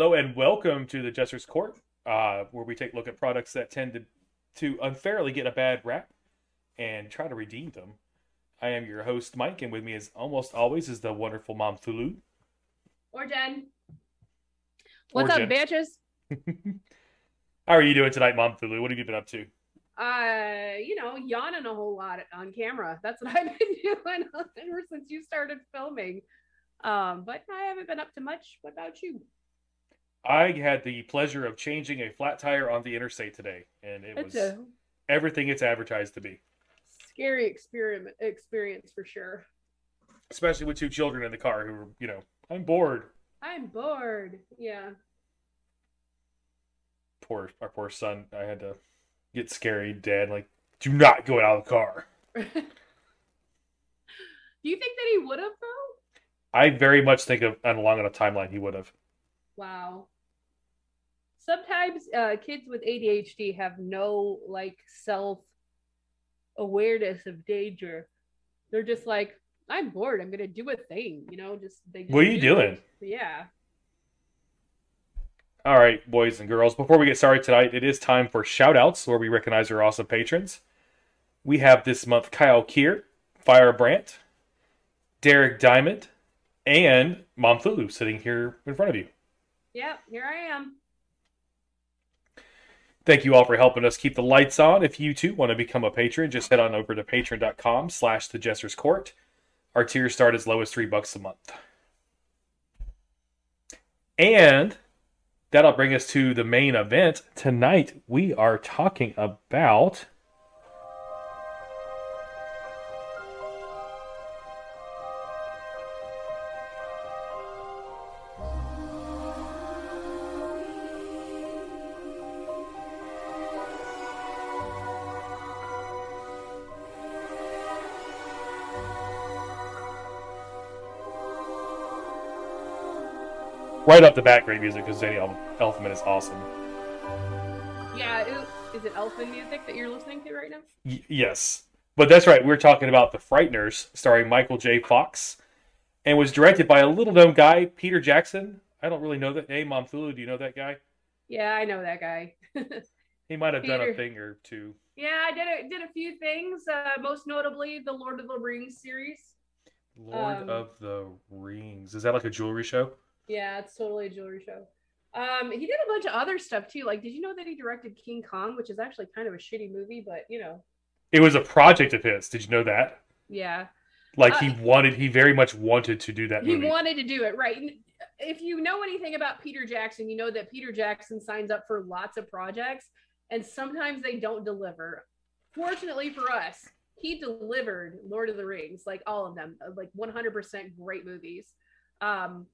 Hello and welcome to the Jester's Court, uh, where we take a look at products that tend to, to unfairly get a bad rap and try to redeem them. I am your host, Mike, and with me, as almost always, is the wonderful Mom Thulu. Or Jen. Or What's up, Jen. bitches? How are you doing tonight, Mom Thulu? What have you been up to? Uh, you know, yawning a whole lot on camera. That's what I've been doing ever since you started filming. Um, but I haven't been up to much. What about you? I had the pleasure of changing a flat tire on the interstate today, and it was a everything it's advertised to be, scary experiment experience for sure. especially with two children in the car who were, you know, I'm bored. I'm bored. Yeah. Poor, our poor son. I had to get scary, Dad. Like, do not go out of the car. Do you think that he would have though? I very much think of on along on a timeline he would have. Wow. Sometimes uh, kids with ADHD have no like self awareness of danger. They're just like, I'm bored. I'm gonna do a thing, you know. Just they. Just What are you do doing? it. Yeah. All right, boys and girls. Before we get started tonight, it is time for shout outs where we recognize our awesome patrons. We have this month Kyle Kier, Fire Brandt, Derek Diamond, and Mom Thulu sitting here in front of you. Yep. Here I am. Thank you all for helping us keep the lights on. If you too want to become a patron, just head on over to patreon.com slash the Jester's Court. Our tiers start as low as three bucks a month. And that'll bring us to the main event. Tonight we are talking about right off the bat great music because Danny El- Elfman is awesome. Yeah. It, is it Elfman music that you're listening to right now? Y- yes. But that's right. We're talking about The Frighteners, starring Michael J. Fox, and was directed by a little known guy, Peter Jackson. I don't really know that name. Mom Thulu, do you know that guy? Yeah, I know that guy. He might have done a thing or two. yeah, I did a, did a few things. Uh, most notably, the Lord of the Rings series. Lord Um, of the Rings. Is that like a jewelry show? Yeah, it's totally a jewelry show. Um, he did a bunch of other stuff too. Like, did you know that he directed King Kong, which is actually kind of a shitty movie, but you know, It was a project of his. Did you know that? yeah, Like he Uh, wanted, he very much wanted to do that he movie. wanted to do it right. If you know anything about Peter Jackson, you know that Peter Jackson signs up for lots of projects, and sometimes they don't deliver. Fortunately for us, he delivered Lord of the Rings, like all of them, like 100% great movies. Um,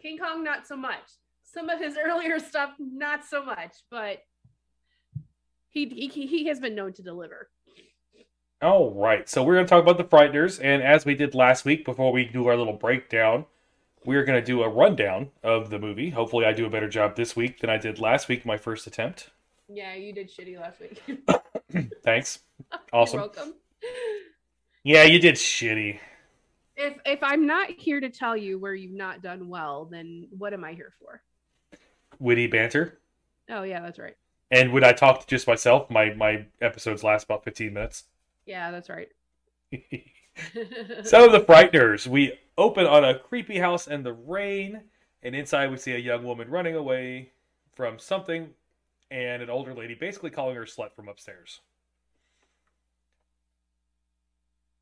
King Kong, not so much. Some of his earlier stuff, not so much, but he he, he has been known to deliver. All right, so we're going to talk about the Frighteners, and as we did last week, before we do our little breakdown, we're going to do a rundown of the movie. Hopefully, I do a better job this week than I did last week, my first attempt. Yeah, you did shitty last week. Thanks. You're Awesome. welcome. Yeah, you did shitty. If if I'm not here to tell you where you've not done well, then what am I here for? Witty banter. Oh yeah, that's right. And would I talk to just myself, my my episodes last about 15 minutes. Yeah, that's right. so the Frighteners, we open on a creepy house in the rain, and inside we see a young woman running away from something, and an older lady basically calling her slut from upstairs.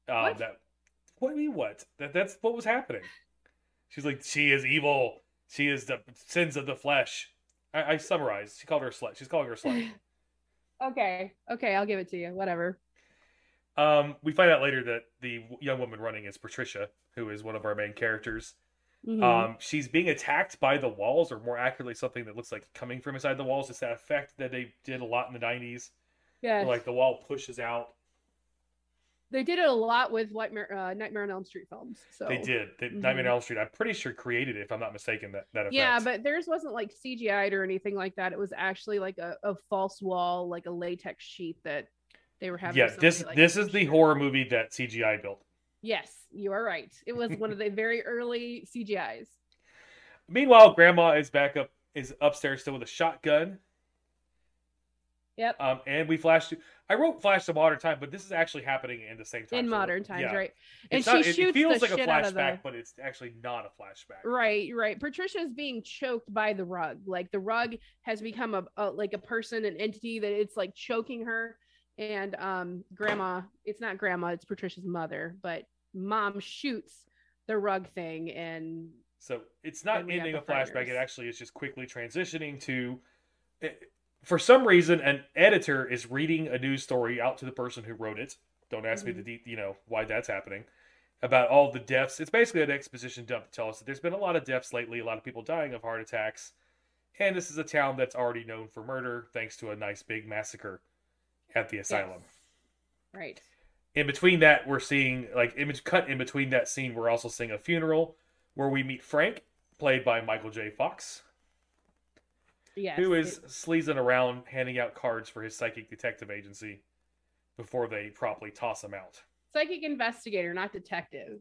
Um, What? That, what you mean what? That that's what was happening. She's like, she is evil. She is the sins of the flesh. I, I summarized. She called her a slut. She's calling her a slut. okay, okay, I'll give it to you. Whatever. Um, we find out later that the young woman running is Patricia, who is one of our main characters. Mhm. Um, she's being attacked by the walls, or more accurately, something that looks like coming from inside the walls. It's that effect that they did a lot in the '90s, yes. where like the wall pushes out. They did it a lot with Nightmare, uh, Nightmare on Elm Street films. So They did. They, Mhm. Nightmare on Elm Street. I'm pretty sure created it, if I'm not mistaken. That that effect. Yeah, but theirs wasn't like CGI'd or anything like that. It was actually like a, a false wall, like a latex sheet that they were having. yeah, this like, this is the horror movie that CGI built. Yes, you are right. It was one of the very early CGIs. Meanwhile, Grandma is back up is upstairs still with a shotgun. Yep. Um, and we flash to. I wrote flash to modern time, but this is actually happening in the same time. in so- modern times, yeah. right? And It's she not- shoots it feels the like a shit of flashback, the but it's actually not a flashback. Right, right. Patricia's being choked by the rug. Like the rug has become a, a like a person, an entity that it's like choking her. And um, grandma, it's not grandma, it's Patricia's mother, but mom shoots the rug thing, and So it's not And we have ending a flashback. It actually is just quickly transitioning to. it- For some reason, an editor is reading a news story out to the person who wrote it. Don't ask me Mhm. the de- you know why that's happening. About all the deaths. It's basically an exposition dump to tell us that there's been a lot of deaths lately, a lot of people dying of heart attacks, and this is a town that's already known for murder thanks to a nice big massacre at the asylum. Yes. right. in between that we're seeing like image cut in between that scene we're also seeing a funeral where we meet frank played by michael j fox Yes. who is it- sleazing around handing out cards for his psychic detective agency before they promptly toss him out psychic investigator, not detective.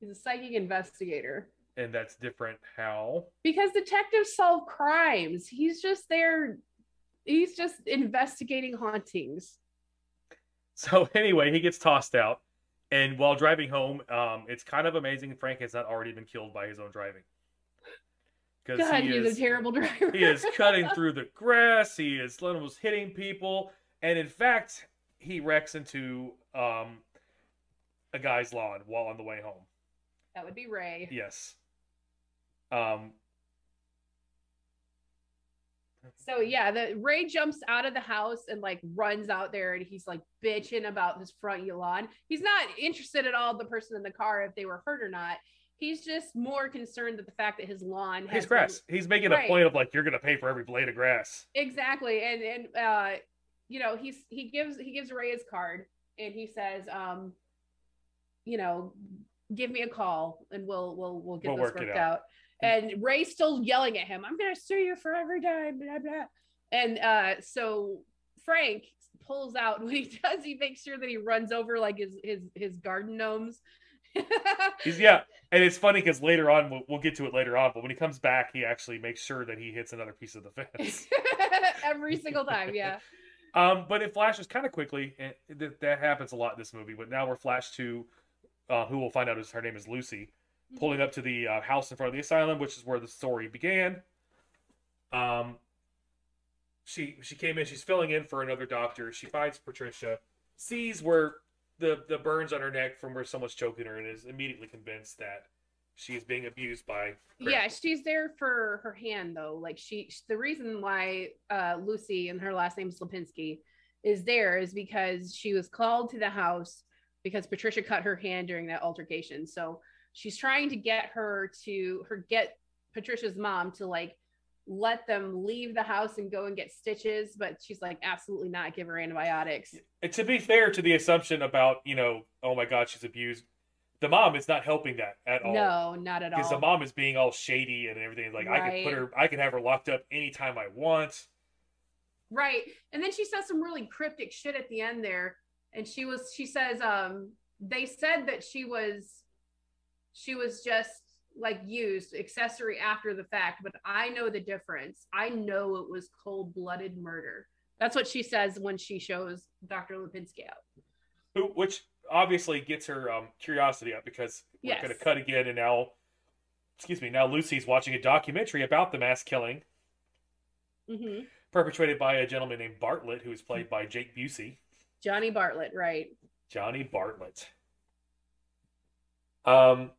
He's a psychic investigator. and that's different how Because detectives solve crimes. He's just there. He's just investigating hauntings. so anyway he gets tossed out and while driving home um, it's kind of amazing frank has not already been killed by his own driving because God, he he's is a terrible driver. he is cutting through the grass. He is almost hitting people, and in fact, he wrecks into um, a guy's lawn while on the way home. That would be Ray. Yes. Um. So yeah, the Ray jumps out of the house and like runs out there and he's like bitching about his front lawn. He's not interested at all the person in the car if they were hurt or not. He's just more concerned with the fact that his lawn has His grass. He's making a Right. point of like, you're gonna pay for every blade of grass. exactly, and and uh, you know he's he gives he gives Ray his card and he says, um, you know, give me a call and we'll we'll we'll get We'll this work worked out." out. And Ray's still yelling at him, I'm gonna sue you for every dime, blah blah. And uh so Frank pulls out when he does, he makes sure that he runs over like his his his garden gnomes. He's yeah, and it's funny because later on we'll, we'll get to it later on, but when he comes back, he actually makes sure that he hits another piece of the fence. every single time, yeah. Um, but it flashes kind of quickly, and th- that happens a lot in this movie. But now we're flashed to uh, who we'll find out is her name is Lucy, pulling up to the uh, house in front of the asylum, which is where the story began. Um, she she came in. She's filling in for another doctor. She finds Patricia, sees where the the burns on her neck from where someone's choking her, and is immediately convinced that she is being abused by. Yeah, she's there for her hand though. Like she, the reason why uh, Lucy and her last name is Lipinski is there is because she was called to the house because Patricia cut her hand during that altercation. So she's trying to get her to her get Patricia's mom to like let them leave the house and go and get stitches, but she's like absolutely not give her antibiotics. And to be fair to the assumption about you know, oh my God, she's abused. The mom is not helping that at all. No, not at all. because the mom is being all shady and everything. Like I can put her, I can have her locked up anytime I want. Right. And then she says some really cryptic shit at the end there. And she was she says um they said that she was she was just like used accessory after the fact, but I know the difference. I know it was cold-blooded murder. That's what she says when she shows Dr. Lipinski out. Who, which obviously gets her um, curiosity up because we're Yes. going to cut again, and now, excuse me, now Lucy's watching a documentary about the mass killing mm-hmm. perpetrated by a gentleman named Bartlett, who is played by Jake Busey. Johnny Bartlett, right. Johnny Bartlett. Um.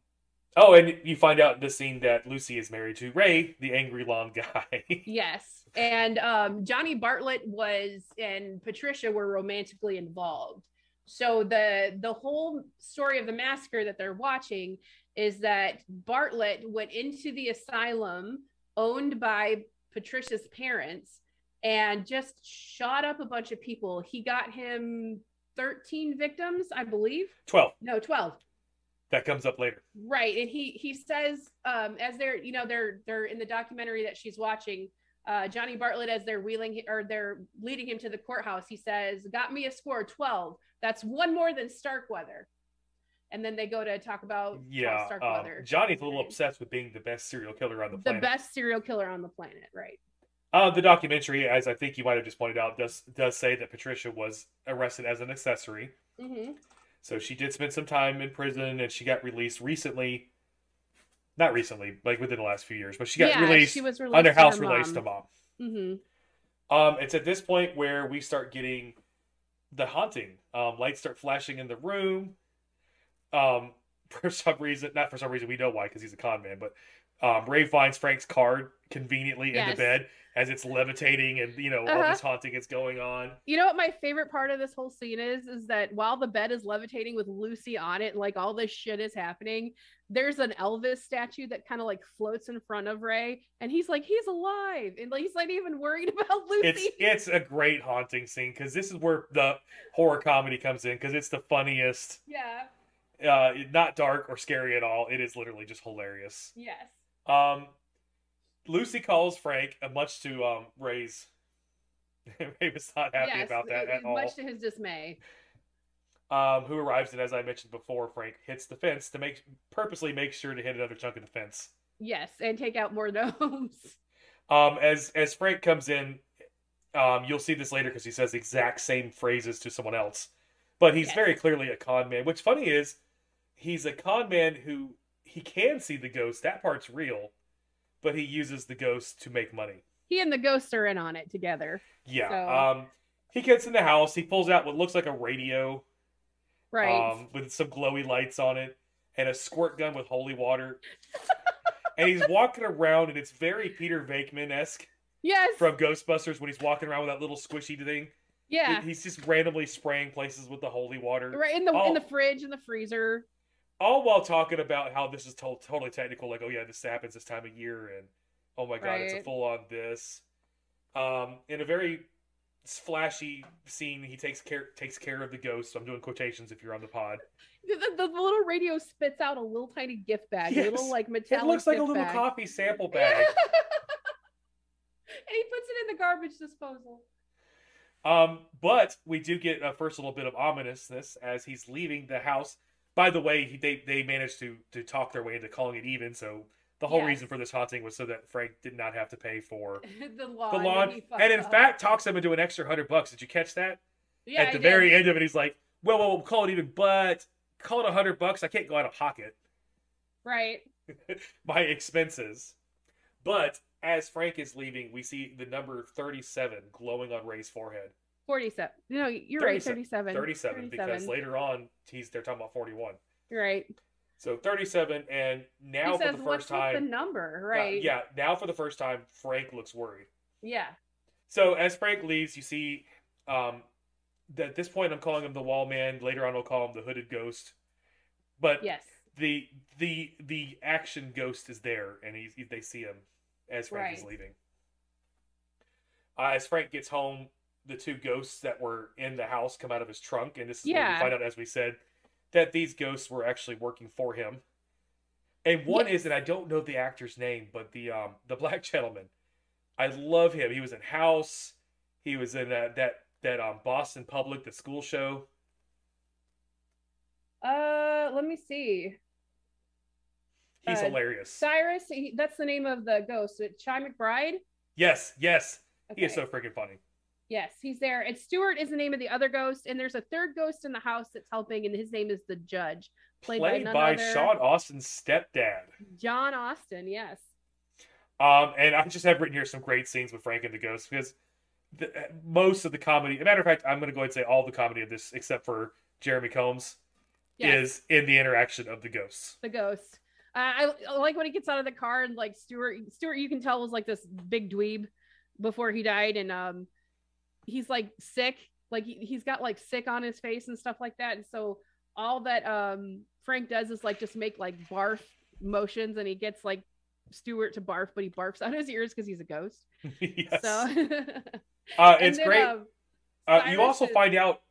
Oh, and you find out in this scene that Lucy is married to Ray, the angry lawn guy. Yes. And um, Johnny Bartlett was and Patricia were romantically involved. So the the whole story of the massacre that they're watching is that Bartlett went into the asylum owned by Patricia's parents and just shot up a bunch of people. He got him 13 victims, I believe. Twelve. No, 12 That comes up later. right and he he says um as they're you know they're they're in the documentary that she's watching uh johnny bartlett as they're wheeling or they're leading him to the courthouse he says got me a score 12 that's one more than starkweather and then they go to talk about Yeah, um, Starkweather. Johnny's a little obsessed with being the best serial killer on the planet the best serial killer on the planet, right? Uh, the documentary, as I think you might have just pointed out, does does say that Patricia was arrested as an accessory. Mm-hmm. So she did spend some time in prison, and she got released recently. Not recently, like within the last few years, but she got yeah, released she was released under house release to mom. Mm-hmm. Um, it's at this point where we start getting the haunting. Um, lights start flashing in the room. Um, for some reason, not for some reason, we know why because he's a con man. But um, Ray finds Frank's card conveniently in the bed as it's levitating, and you know all Uh-huh. this haunting is going on. You know what my favorite part of this whole scene is? Is that while the bed is levitating with Lucy on it, and like all this shit is happening, there's an Elvis statue that kind of like floats in front of Ray, and he's like, he's alive, and like he's not even worried about Lucy. It's it's a great haunting scene because this is where the horror comedy comes in because it's the funniest. yeah. Uh, not dark or scary at all. It is literally just hilarious. Yes. Um, Lucy calls Frank, uh, much to um Ray's. Ray was not happy yes. about that at all. Much to his dismay. Um, who arrives and, as I mentioned before, Frank hits the fence to make purposely make sure to hit another chunk of the fence. Yes, and take out more gnomes. Um, as as Frank comes in, um, you'll see this later because he says the exact same phrases to someone else, but he's Yes. very clearly a con man. Which funny is, he's a con man who he can see the ghost. That part's real, but he uses the ghost to make money. He and the ghost are in on it together. Yeah. So- Um, he gets in the house. He pulls out what looks like a radio, Right. um, with some glowy lights on it, and a squirt gun with holy water. and he's walking around, and it's very Peter Venkman esque yes. from Ghostbusters when he's walking around with that little squishy thing. yeah. He's just randomly spraying places with the holy water, Right in the Oh. in the fridge in the freezer. All while talking about how this is to- totally technical. Like, oh yeah, this happens this time of year, and oh my god, it's a full on this. Um, in a very flashy scene, he takes care takes care of the ghost. I'm doing quotations if you're on the pod. The, the, the little radio spits out a little tiny gift bag, a Yes. little like metallic. It looks like a little bag. coffee sample bag. and he puts it in the garbage disposal. Um, but we do get a first little bit of ominousness as he's leaving the house. By the way, he, they they managed to to talk their way into calling it even. So the whole Yes. reason for this haunting was so that Frank did not have to pay for the lawn. the lawn, fucked and in up. fact talks him into an extra hundred bucks. Did you catch that? yeah, At I the did. very end of it, he's like, "Well, well, we'll call it even, but call it a hundred bucks. I can't go out of pocket right. my expenses." But as Frank is leaving, we see the number thirty-seven glowing on Ray's forehead. Forty-seven. No, you're right. 37. Thirty-seven. 37, because later on he's they're talking about 41 Right. so 37 and now he for says, the "What's first with the time number?" uh, Right. yeah now for the first time frank looks worried Yeah. so as frank leaves you see um that at this point i'm calling him the wall man later on i'll call him the hooded ghost but Yes. the the the action ghost is there and he's they see him as frank is leaving uh, as frank gets home the two ghosts that were in the house come out of his trunk and this is where Yeah. we find out as we said that these ghosts were actually working for him and one Yes. is and i don't know the actor's name but the um the black gentleman i love him he was in house he was in that that that um boston public the school show Uh, let me see. he's Uh, hilarious Cyrus. He, that's the name of the ghost. Chi McBride. yes yes he is so freaking funny Yes, he's there. And Stuart is the name of the other ghost, and there's a third ghost in the house that's helping, and his name is the Judge, played, by played by other Sean Astin's stepdad. John Astin. Yes. Um, and I just have written here some great scenes with Frank and the Ghost because the, most of the comedy, a matter of fact, I'm going to go ahead and say all the comedy of this, except for Jeremy Combs, Yes. is in the interaction of the ghosts. the ghost. Uh, I, I like when he gets out of the car and like Stuart. Stuart, you can tell was like this big dweeb before he died, and um, he's like sick. Like he, he's got like sick on his face and stuff like that. And so all that um Frank does is like just make like barf motions, and he gets like Stuart to barf, but he barfs out his ears because he's a ghost. yes. So uh, it's then, great. um, Uh, you also is- find out,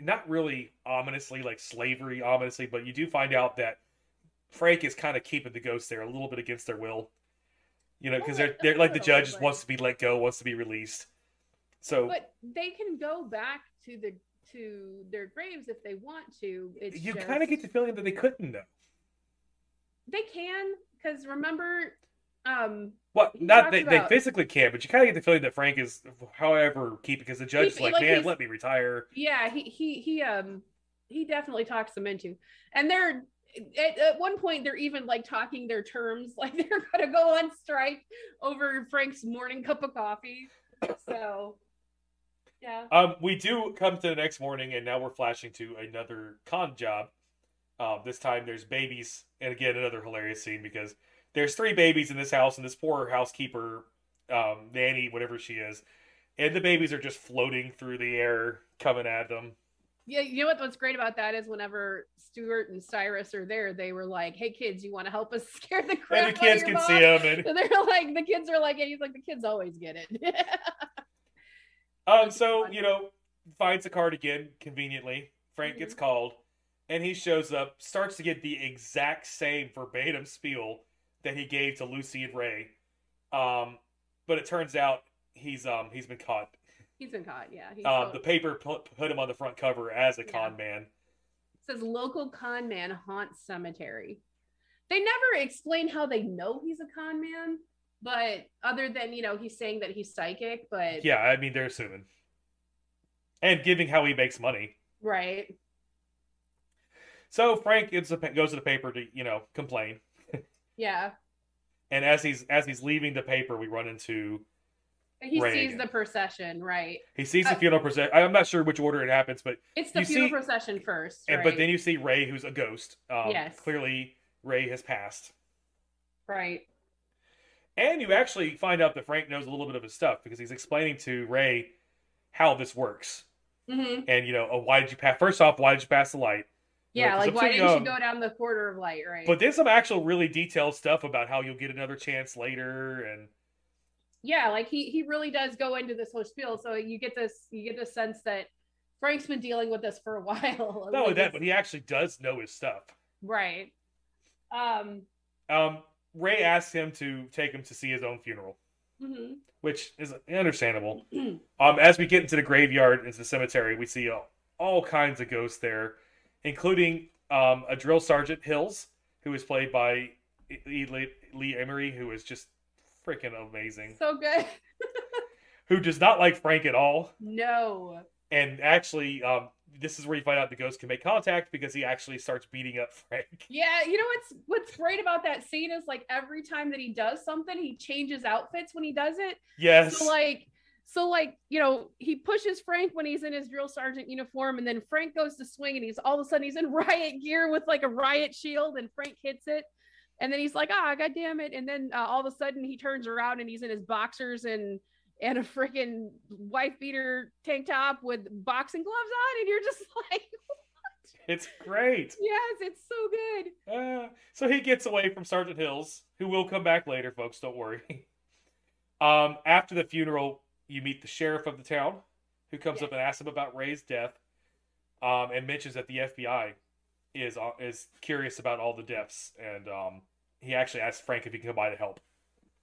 not really ominously, like slavery ominously, but you do find out that Frank is kind of keeping the ghosts there a little bit against their will. You know, because Well, they're, they're like the judge but- wants to be let go, wants to be released. So but they can go back to the to their graves if they want to. It's you just, kind of get the feeling that they couldn't though. they can because remember, um, Well, not they, they about- physically can, but you kind of get the feeling that Frank is, however, keep because the judge is like, like man, let me retire. yeah, he he he um he definitely talks them into, and they're at, at one point they're even like talking their terms, like they're gonna go on strike over Frank's morning cup of coffee. So, yeah, Um, we do come to the next morning, and now we're flashing to another con job. Um, this time there's babies, and again another hilarious scene because there's three babies in this house, and this poor housekeeper, um, nanny, whatever she is, and the babies are just floating through the air, coming at them. yeah. You know what? What's great about that is whenever Stuart and Cyrus are there, they were like, "Hey kids, you want to help us scare the crap And the kids can mom?" see them, and And they're like, the kids are like, and he's like, the kids always get it. Um, so you know, finds the card again conveniently. Frank gets Mhm. called, and he shows up, starts to get the exact same verbatim spiel that he gave to Lucy and Ray. Um, but it turns out he's um he's been caught. he's been caught. Yeah. Um, the paper put, put him on the front cover as a Yeah. con man. says local con man haunts cemetery. They never explain how they know he's a con man, but other than you know he's saying that he's psychic, but Yeah, I mean they're assuming, and giving how he makes money. right, So Frank the, goes to the paper to you know complain, yeah. and as he's as he's leaving the paper, we run into he Right sees the procession, right? He sees the Uh, funeral procession. I'm not sure which order it happens, but It's the funeral see- procession first, and, but then you see Ray, who's a ghost. Um, Yes. Clearly, Ray has passed, right, and you actually find out that Frank knows a little bit of his stuff because he's explaining to Ray how this works. hmm And you know, oh, why did you pass? First off, why did you pass the light? yeah. Like, why didn't young. you go down the quarter of light, right? But there's some actual really detailed stuff about how you'll get another chance later, and yeah, like he he really does go into this whole spiel, so you get this you get the sense that Frank's been dealing with this for a while. not only Like, that, but he actually does know his stuff. right. Um. Um, Ray asks him to take him to see his own funeral. mhm. which is understandable. um, as we get into the graveyard, into the cemetery, we see all, all kinds of ghosts there, including um, a drill sergeant Hills, who is played by Lee, Lee, Lee Ermey, who is just freaking amazing. So good. Who does not like Frank at all, No. and actually, um, this is where you find out the ghost can make contact because he actually starts beating up Frank. Yeah, you know what's what's great about that scene is like every time that he does something, he changes outfits when he does it. Yes, So like so like, you know, he pushes Frank when he's in his drill sergeant uniform and then Frank goes to swing and he's all of a sudden he's in riot gear with like a riot shield and Frank hits it. And then he's like, "Ah, god damn it." And then uh, all of a sudden he turns around and he's in his boxers and and a freaking wife beater tank top with boxing gloves on and you're just like, what? it's great. "Yes, it's so good." Uh, so he gets away from Sergeant Hills, who will come back later, folks. Don't worry. um, after the funeral, you meet the sheriff of the town, who comes up and asks him about Ray's death, um, and mentions that the FBI is uh, is curious about all the deaths, and um, he actually asks Frank if he can come by to help.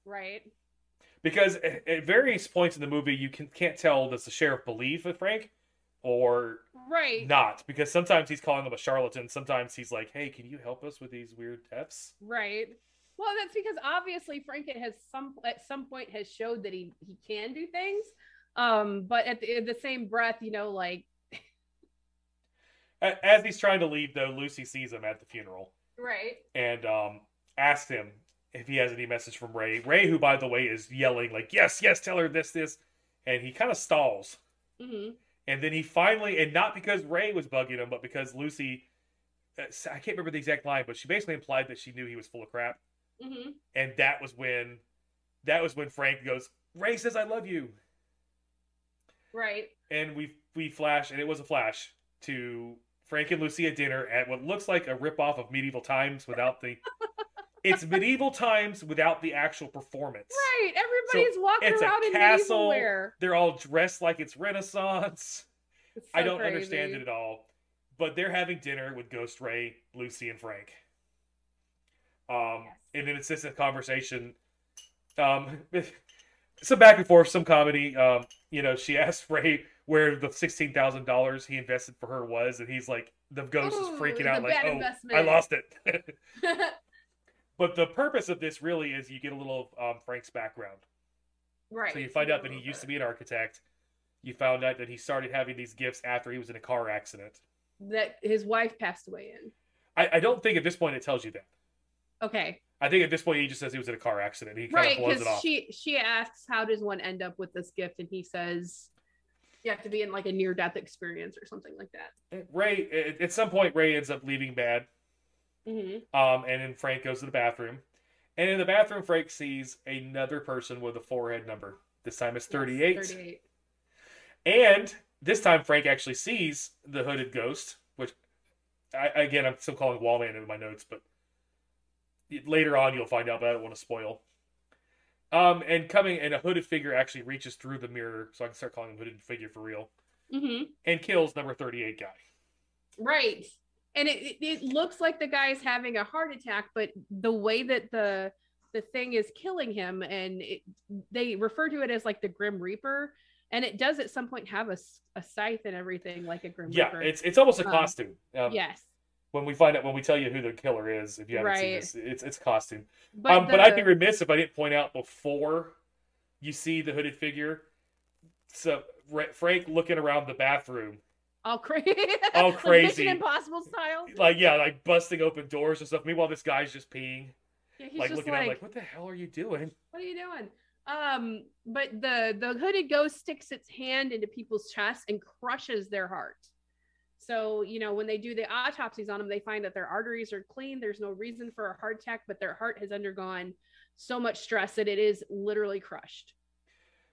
Right. Because at, at various points in the movie, you can, can't tell does the sheriff believe with Frank or Right. not, because sometimes he's calling him a charlatan, sometimes he's like, "Hey, can you help us with these weird deaths?" Right. Well, that's because obviously frank has some at some point has showed that he he can do things. Um, but at the, in the same breath, you know, like As he's trying to leave, though, Lucy sees him at the funeral right, and um, asks him if he has any message from Ray. Ray, who, by the way, is yelling, like, yes, yes, tell her this, this. And he kind of stalls. hmm And then he finally, and not because Ray was bugging him, but because Lucy, uh, I can't remember the exact line, but she basically implied that she knew he was full of crap. hmm And that was when, that was when Frank goes, Ray says, I love you. right, and we we flash, and it was a flash to Frank and Lucy at dinner at what looks like a ripoff of Medieval Times without the. it's Medieval Times without the actual performance. right. Everybody's walking it's a around in castle. medieval wear. They're all dressed like it's Renaissance. It's I don't understand it at all. But they're having dinner with Ghost Ray, Lucy, and Frank. Um, Yes. and then it's just a conversation. Um, some back and forth, some comedy. Um, you know, she asked Ray where the sixteen thousand dollars he invested for her was, and he's like, the ghost is freaking out, like, oh, investment." I lost it. but the purpose of this really is you get a little of um, Frank's background. right. So you find out that he used to be an architect. You found out that he started having these gifts after he was in a car accident. that his wife passed away in. I, I don't think at this point it tells you that. Okay. I think at this point he just says he was in a car accident. He kind Right, of blows it because off. she she asks how does one end up with this gift, and he says you have to be in like a near death experience or something like that. Ray at- at some point Ray ends up leaving bad. Mm-hmm. Um, and then Frank goes to the bathroom, and in the bathroom Frank sees another person with a forehead number. This time it's thirty eight, and this time Frank actually sees the hooded ghost, which I, again I'm still calling Wallman in my notes, but later on you'll find out, but I don't want to spoil. Um, and coming and a hooded figure actually reaches through the mirror, so I can start calling him hooded figure for real, Mm-hmm. and kills number thirty-eight guy. Right. And it, it, looks like the guy's having a heart attack, but the way that the the thing is killing him, and it, they refer to it as like the Grim Reaper, and it does at some point have a, a scythe and everything like a Grim Yeah, Reaper. it's it's almost a Um, costume. Um, yes, When we find out, when we tell you who the killer is, if you haven't seen this, it's it's costume. but, um, but I'd be the- remiss if I didn't point out before you see the hooded figure. So Frank looking around the bathroom, all crazy, all crazy. Mission Impossible style. like yeah, like busting open doors and stuff. Meanwhile, this guy's just peeing, Yeah, he's like just looking like, at like, "What the hell are you doing?" what are you doing? Um, but the the hooded ghost sticks its hand into people's chests and crushes their heart. So you know when they do the autopsies on them, they find that their arteries are clean. There's no reason for a heart attack, but their heart has undergone so much stress that it is literally crushed.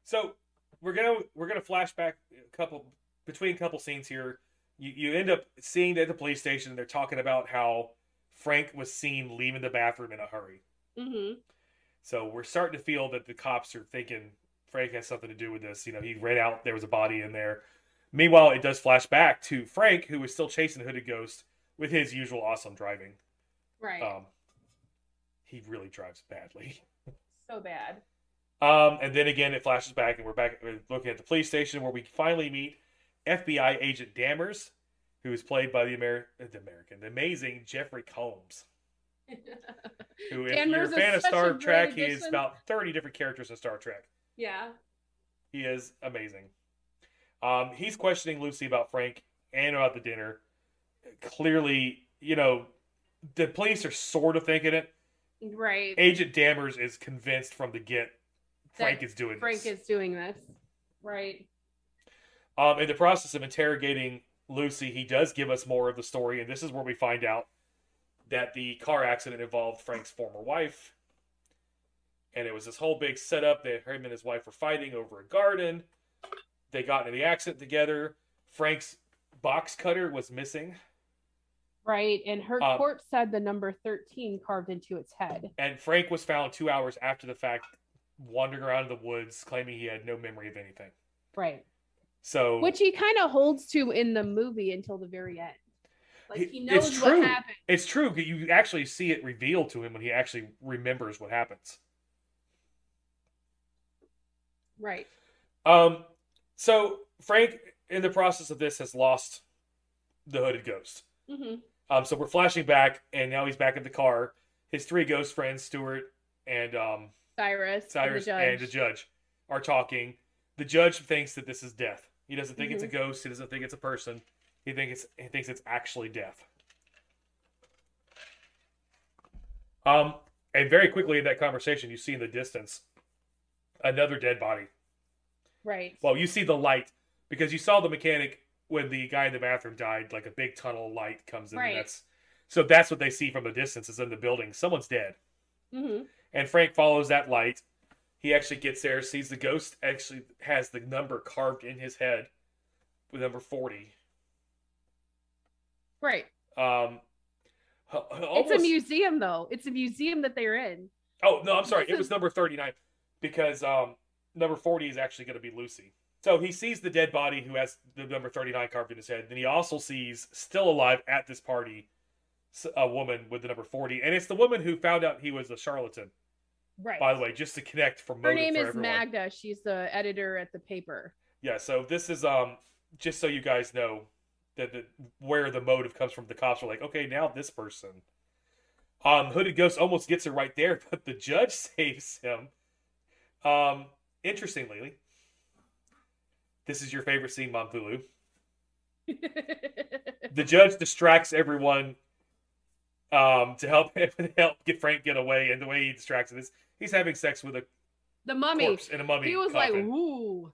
So we're gonna we're gonna flash back a couple between a couple scenes here. You you end up seeing at the police station. They're talking about how Frank was seen leaving the bathroom in a hurry. Mm-hmm. So we're starting to feel that the cops are thinking Frank has something to do with this. You know, he ran out, there was a body in there. Meanwhile, it does flash back to Frank, who is still chasing the Hooded Ghost with his usual awesome driving. Right. Um, he really drives badly. so bad. Um, and then again, it flashes back, and we're back we're looking at the police station where we finally meet FBI agent Dammers, who is played by the, Amer- uh, the American, the amazing Jeffrey Combs. Who, if Dammers you're a fan of Star Trek, he is about 30 different characters in Star Trek. yeah. He is amazing. Um, he's questioning Lucy about Frank and about the dinner. Clearly, you know, the police are sort of thinking it. Right. Agent Dammers is convinced from the get Frank That is doing Frank this. is doing this. Right. Um, in the process of interrogating Lucy, he does give us more of the story, and this is where we find out that the car accident involved Frank's former wife. And it was this whole big setup that him and his wife were fighting over a garden. They got into the accident together. Frank's box cutter was missing, Right. And her Um, corpse had the number 13 carved into its head. and Frank was found two hours after the fact, wandering around in the woods, claiming he had no memory of anything. Right. So, Which he kind of holds to in the movie until the very end. Like he it's knows what true. happened. It's true. You actually see it revealed to him when he actually remembers what happens. Right. Um, so Frank, in the process of this, has lost the hooded ghost. hmm Um, so we're flashing back, and now he's back in the car. His three ghost friends, Stuart and um, Cyrus. Cyrus and the and the judge, are talking. The judge thinks that this is death. He doesn't think it's a Mhm. ghost. He doesn't think it's a person. He thinks it's he thinks it's actually death. Um, and very quickly in that conversation, you see in the distance another dead body. Right. Well, you see the light because you saw the mechanic when the guy in the bathroom died. Like a big tunnel of light comes in. Right. And that's so that's what they see from the distance. Is in the building. Someone's dead. hmm And Frank follows that light. He actually gets there, sees the ghost actually has the number carved in his head with number 40. Right. Um, h- It's a museum, though. It's a museum that they're in. Oh, no, I'm sorry. It was number 39 because um, number 40 is actually going to be Lucy. So he sees the dead body who has the number 39 carved in his head. Then he also sees, still alive at this party, a woman with the number 40. And it's the woman who found out he was a charlatan, Right. by the way, just to connect for Her name for is everyone. Magda. She's the editor at the paper. Yeah, so this is um just so you guys know that the, where the motive comes from. The cops are like, okay, now this person. Um, Hooded Ghost almost gets her right there, but the judge saves him. Um, interestingly, this is your favorite scene, Mom Monthulu. The judge distracts everyone um to help him help get Frank get away, and the way he distracts him is he's having sex with a the mummy. in a mummy. He was like, coffin. "Ooh."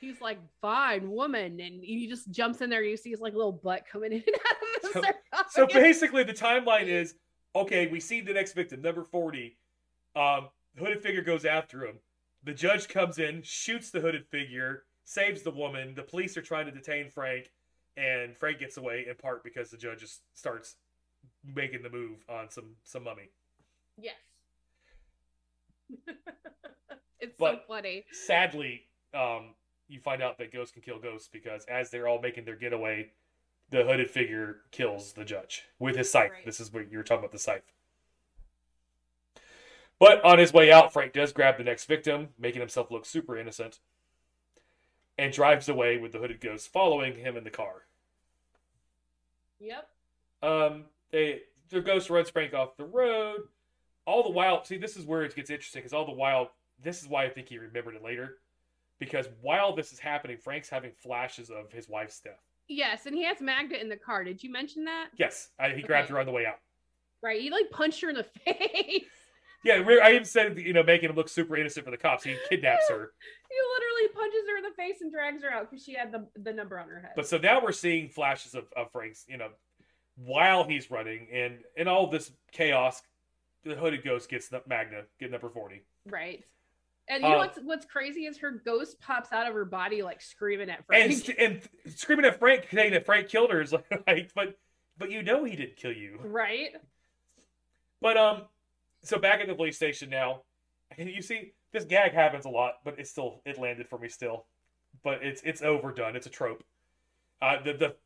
He's like, "Fine, woman," and he just jumps in there. You see his like little butt coming in and out of the So- So basically, the timeline is okay. We see the next victim, number forty. Um, hooded figure goes after him. The judge comes in, shoots the hooded figure, saves the woman. The police are trying to detain Frank, and Frank gets away in part because the judge just starts making the move on some some mummy. Yes. it's But- so funny. Sadly, um, you find out that ghosts can kill ghosts because as they're all making their getaway, the hooded figure kills the judge with his scythe. Right. This is what you were talking about the scythe. But on his way out, Frank does grab the next victim, making himself look super innocent, and drives away with the hooded ghost following him in the car. Yep. Um, they the ghost runs Frank off the road. All the while, see, this is where it gets interesting because all the while, this is why I think he remembered it later, because while this is happening, Frank's having flashes of his wife's death. Yes, and he has Magda in the car. Did you mention that? Yes, I, he grabbed her on the way out. Right. He like punched her in the face. Yeah, I even said you know making him look super innocent for the cops. He kidnaps her. He literally punches her in the face and drags her out because she had the the number on her head. But so now we're seeing flashes of, of Frank's, you know, while he's running, and in all this chaos, the hooded ghost gets the Magda, get number forty. right. And you know Uh, what's what's crazy is her ghost pops out of her body like screaming at Frank. and and screaming at Frank, saying that Frank killed her is like, like, but but you know he didn't kill you. right. But um, so back at the police station now, and you see this gag happens a lot, but it's still it landed for me still, but it's it's overdone. It's a trope. Uh, the the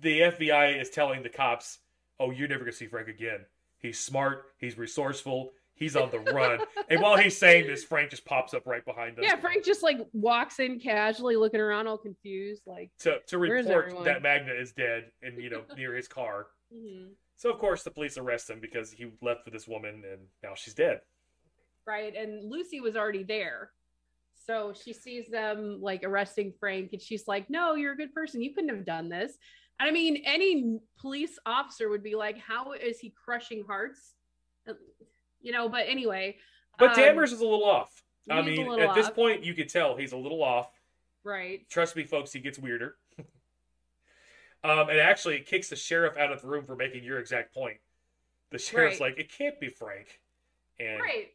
the FBI is telling the cops, "Oh, you're never gonna see Frank again. He's smart. He's resourceful. He's on the run." and while he's saying this, Frank just pops up right behind them. Yeah, Frank just like walks in casually, looking around, all confused, like. to to report that Magda is dead and you know near his car. mhm. So of course the police arrest him because he left with this woman and now she's dead. Right, and Lucy was already there, so she sees them like arresting Frank, and she's like, "No, you're a good person. You couldn't have done this." I mean, any police officer would be like, "How is he crushing hearts?" Uh, You know. But anyway, But um, Dammers is a little off. I he is a mean, at this point you could tell he's a little off. right? Trust me, folks, he gets weirder. um, and actually it kicks the sheriff out of the room for making your exact point. The sheriff's Right. like, it can't be Frank. And Right.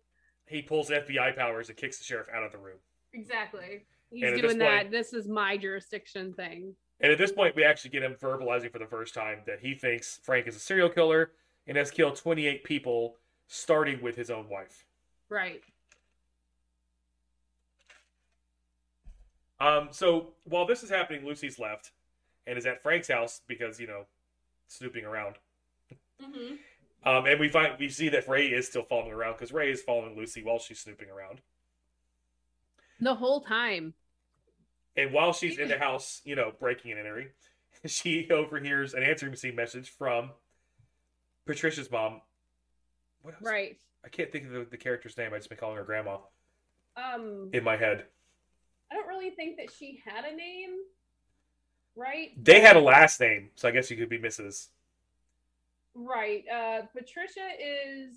he pulls FBI powers and kicks the sheriff out of the room. Exactly. He's doing this that. point- This is my jurisdiction thing. And at this point, we actually get him verbalizing for the first time that he thinks Frank is a serial killer and has killed 28 people, starting with his own wife. Right. Um, so while this is happening, Lucy's left and is at Frank's house because you know, snooping around. hmm Um, and we find we see that Ray is still following around because Ray is following Lucy while she's snooping around. The whole time. And while she's in the house, you know, breaking and entering, she overhears an answering machine message from Patricia's mom. What else? Right. I can't think of the, the character's name. I've just been calling her grandma Um. in my head. I don't really think that she had a name. Right. They had a last name, so I guess you could be Mrs. Right. Uh Patricia is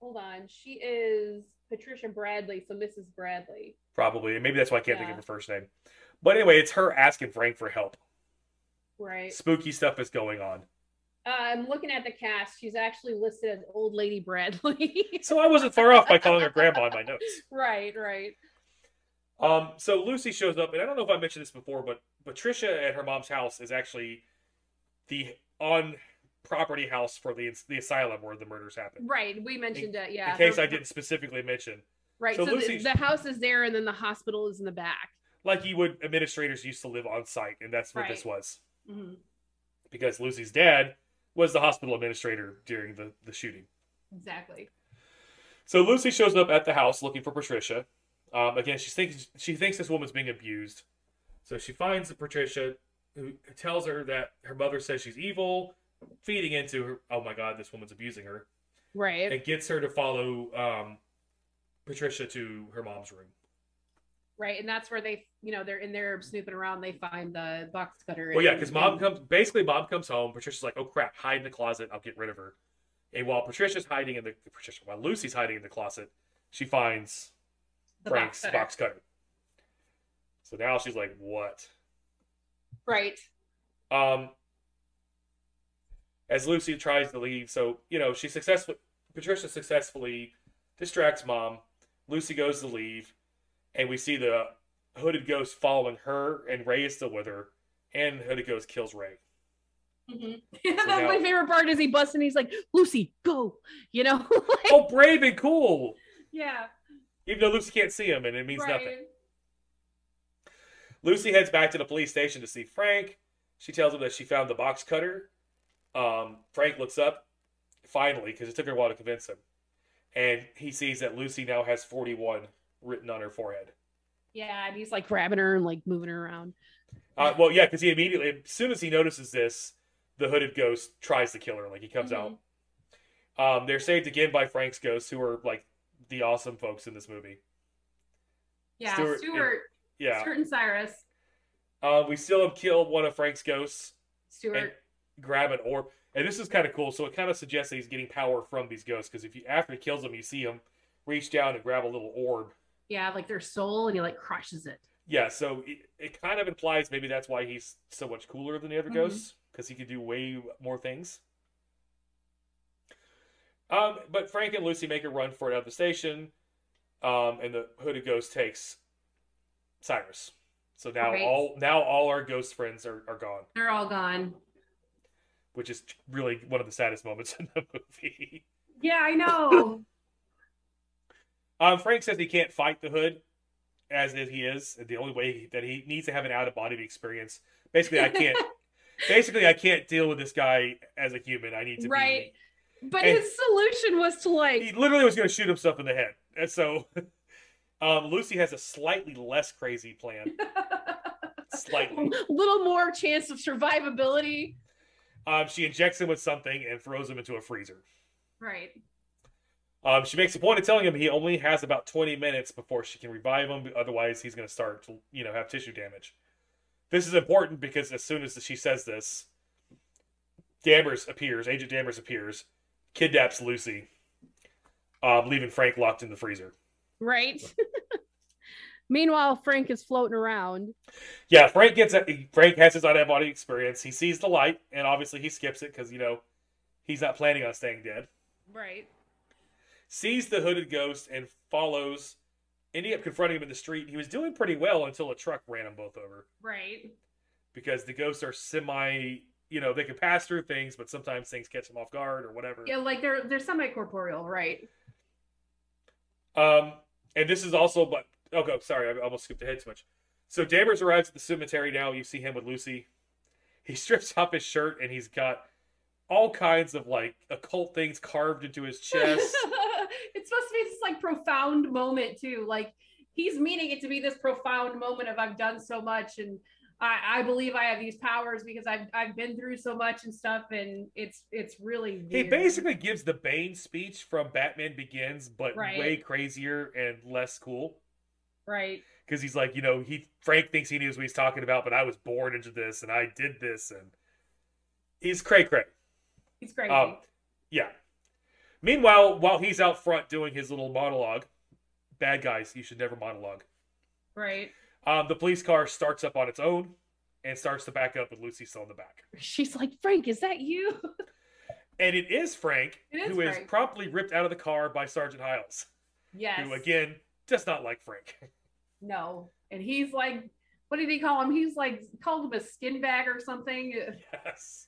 hold on. She is Patricia Bradley, so Mrs. Bradley. Probably, maybe that's why I can't think of her first name. But anyway, it's her asking Frank for help. Right. Spooky stuff is going on. Uh, I'm looking at the cast. She's actually listed as Old Lady Bradley. So I wasn't far off by calling her grandma in my notes. right, right. Um, so Lucy shows up, and I don't know if I mentioned this before, but Patricia at her mom's house is actually the on property house for the the asylum where the murders happened. Right. We mentioned it, yeah. in case I didn't specifically mention, Right. so So, the, the house is there and then the hospital is in the back. like you would administrators used to live on site, and that's what this Right. was. hmm Because Lucy's dad was the hospital administrator during the, the shooting. Exactly. So Lucy shows up at the house looking for Patricia. Um, again, she thinks she thinks this woman's being abused, so she finds Patricia, who tells her that her mother says she's evil, feeding into her. Oh my God, this woman's abusing her, Right. and gets her to follow um, Patricia to her mom's room. Right. And that's where they, you know, they're in there snooping around. They find the box cutter. Well, yeah, because mom comes. Basically, mom comes home. Patricia's like, "Oh crap, hide in the closet. I'll get rid of her." And while Patricia's hiding in the Patricia, while Lucy's hiding in the closet, she finds the Frank's cutter. box cutter. So now she's like, "What?" Right. Um, as Lucy tries to leave, so you know she successfully, Patricia successfully distracts mom. Lucy goes to leave, and we see the hooded ghost following her, and Ray is still with her, and the hooded ghost kills Ray. Mhm. So That's now- my favorite part is he busts and he's like, Lucy, go. You know? like, Oh, brave and cool! yeah. Even though Lucy can't see him, and it means right. nothing. Lucy heads back to the police station to see Frank. She tells him that she found the box cutter. Um, Frank looks up, finally, because it took her a while to convince him. And he sees that Lucy now has 41 written on her forehead. Yeah. And he's like grabbing her and like moving her around. Uh, well, yeah, because he immediately, as soon as he notices this, the hooded ghost tries to kill her. Like, he comes Mhm. out. Um, they're saved again by Frank's ghosts, who are, like, the awesome folks in this movie. Yeah. Stuart Stuart. and- Yeah. Stuart and Cyrus. Uh, we still have killed one of Frank's ghosts. Stuart. Grab an orb. And this is kind of cool. So it kind of suggests that he's getting power from these ghosts. Because if you after he kills them, you see him reach down and grab a little orb. yeah. Like their soul and he like crushes it. Yeah, so it, it kind of implies maybe that's why he's so much cooler than the other Mhm. ghosts because he can do way more things. Um, but Frank and Lucy make a run for it out of the station, um, and the hooded ghost takes Cyrus. So now Right. all now all our ghost friends are, are gone, They're all gone. Which is really one of the saddest moments in the movie. Yeah, I know. Um, Frank says he can't fight the hood as if he is. The only way that he needs to have an out of body experience. Basically, I can't. basically, I can't deal with this guy as a human. I need to Right. But And- his solution was to like He literally was going to shoot himself in the head. And so, um, Lucy has a slightly less crazy plan. Slightly. a little more chance of survivability. Um, she injects him with something and throws him into a freezer. Right. Um, she makes a point of telling him he only has about 20 minutes before she can revive him. Otherwise, he's going to start to, you know, have tissue damage. This is important because as soon as she says this, Dammers appears, Agent Dammers appears, kidnaps Lucy, um, leaving Frank locked in the freezer. Right. Meanwhile, Frank is floating around. Yeah, Frank gets a, Frank has his out of body experience. He sees the light, and obviously he skips it because you know he's not planning on staying dead. Right. sees the hooded ghost and follows, ending up confronting him in the street. He was doing pretty well until a truck ran them both over Right. because the ghosts are semi, you know, they can pass through things, but sometimes things catch them off guard or whatever. Yeah, like they're they're semi corporeal, right? Um, and this is also, but oh, go, sorry, I almost skipped ahead too much. So Dammers arrives at the cemetery now. You see him with Lucy. He strips off his shirt and he's got all kinds of like occult things carved into his chest. it's supposed to be this like profound moment too. Like he's meaning it to be this profound moment of I've done so much and I, I believe I have these powers because I've I've been through so much and stuff and it's it's really He basically gives the Bane speech from Batman Begins, but Right. way crazier and less cool. Right. Because he's like, you know, he Frank thinks he knows what he's talking about, but I was born into this and I did this, and he's cray cray. He's crazy. Um, yeah. Meanwhile, while he's out front doing his little monologue, bad guys, you should never monologue. right. Um, the police car starts up on its own and starts to back up with Lucy still in the back. She's like, Frank, is that you? And it is Frank, It is who is Frank. promptly ripped out of the car by Sergeant Hiles, yes. who again does not like Frank. No. And he's like, what did he call him? He's like called him a skin bag or something. yes.